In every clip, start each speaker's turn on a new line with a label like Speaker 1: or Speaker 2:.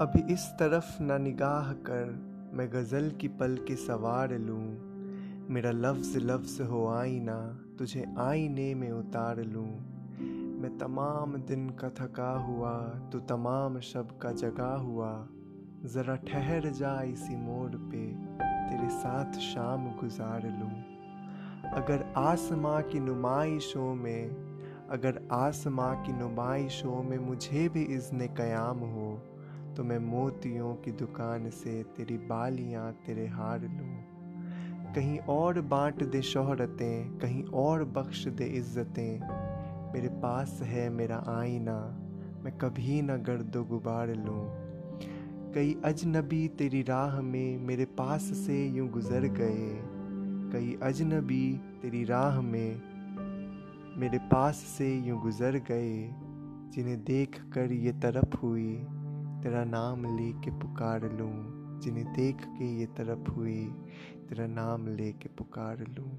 Speaker 1: अभी इस तरफ़ ना निगाह कर, मैं गज़ल की पल के सवार लूँ। मेरा लफ्ज़ लफ्ज़ हो आईना, तुझे आईने में उतार लूँ। मैं तमाम दिन का थका हुआ, तू तमाम शब का जगा हुआ। ज़रा ठहर जा इसी मोड़ पे, तेरे साथ शाम गुजार लूँ। अगर आसमां की नुमाइशों में, अगर आसमां की नुमाइशों में मुझे भी इज़्न क़याम हो तो मैं मोतियों की दुकान से तेरी बालियाँ तेरे हार लूँ। कहीं और बांट दे शोहरतें, कहीं और बख्श दे इज़्ज़तें। मेरे पास है मेरा आईना, मैं कभी ना गर्दो गुबार लूँ। कई अजनबी तेरी राह में मेरे पास से यूँ गुज़र गए। कई अजनबी तेरी राह में मेरे पास से यूँ गुज़र गए, जिन्हें देख कर ये तरफ़ हुई। तेरा नाम ले के पुकार लूँ, जिन्हें देख के ये तरफ़ हुई तेरा नाम ले के पुकार लूँ।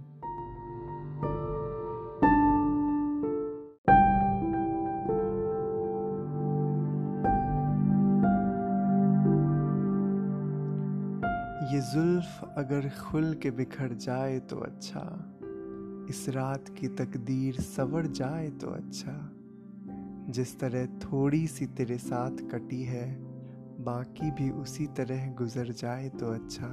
Speaker 1: ये जुल्फ अगर खुल के बिखर जाए तो अच्छा इस रात की तकदीर सवर जाए तो अच्छा। जिस तरह थोड़ी सी तेरे साथ कटी है, बाकी भी उसी तरह गुजर जाए तो अच्छा।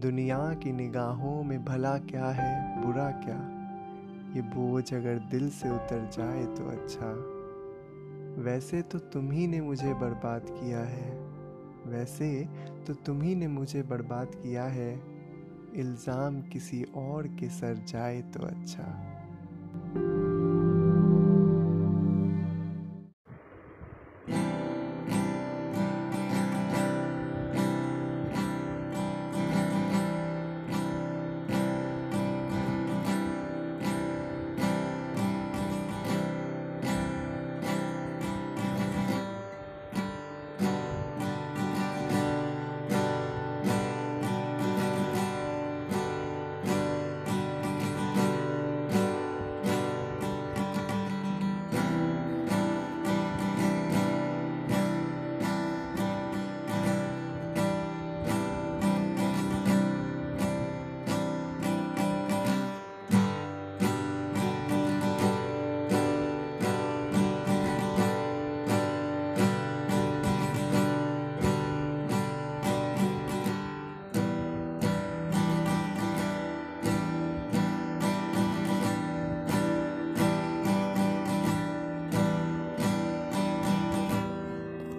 Speaker 1: दुनिया की निगाहों में भला क्या है, बुरा क्या? ये बोझ अगर दिल से उतर जाए तो अच्छा। वैसे तो तुम ही ने मुझे बर्बाद किया है। वैसे तो तुम ही ने मुझे बर्बाद किया है। इल्ज़ाम किसी और के सर जाए तो अच्छा।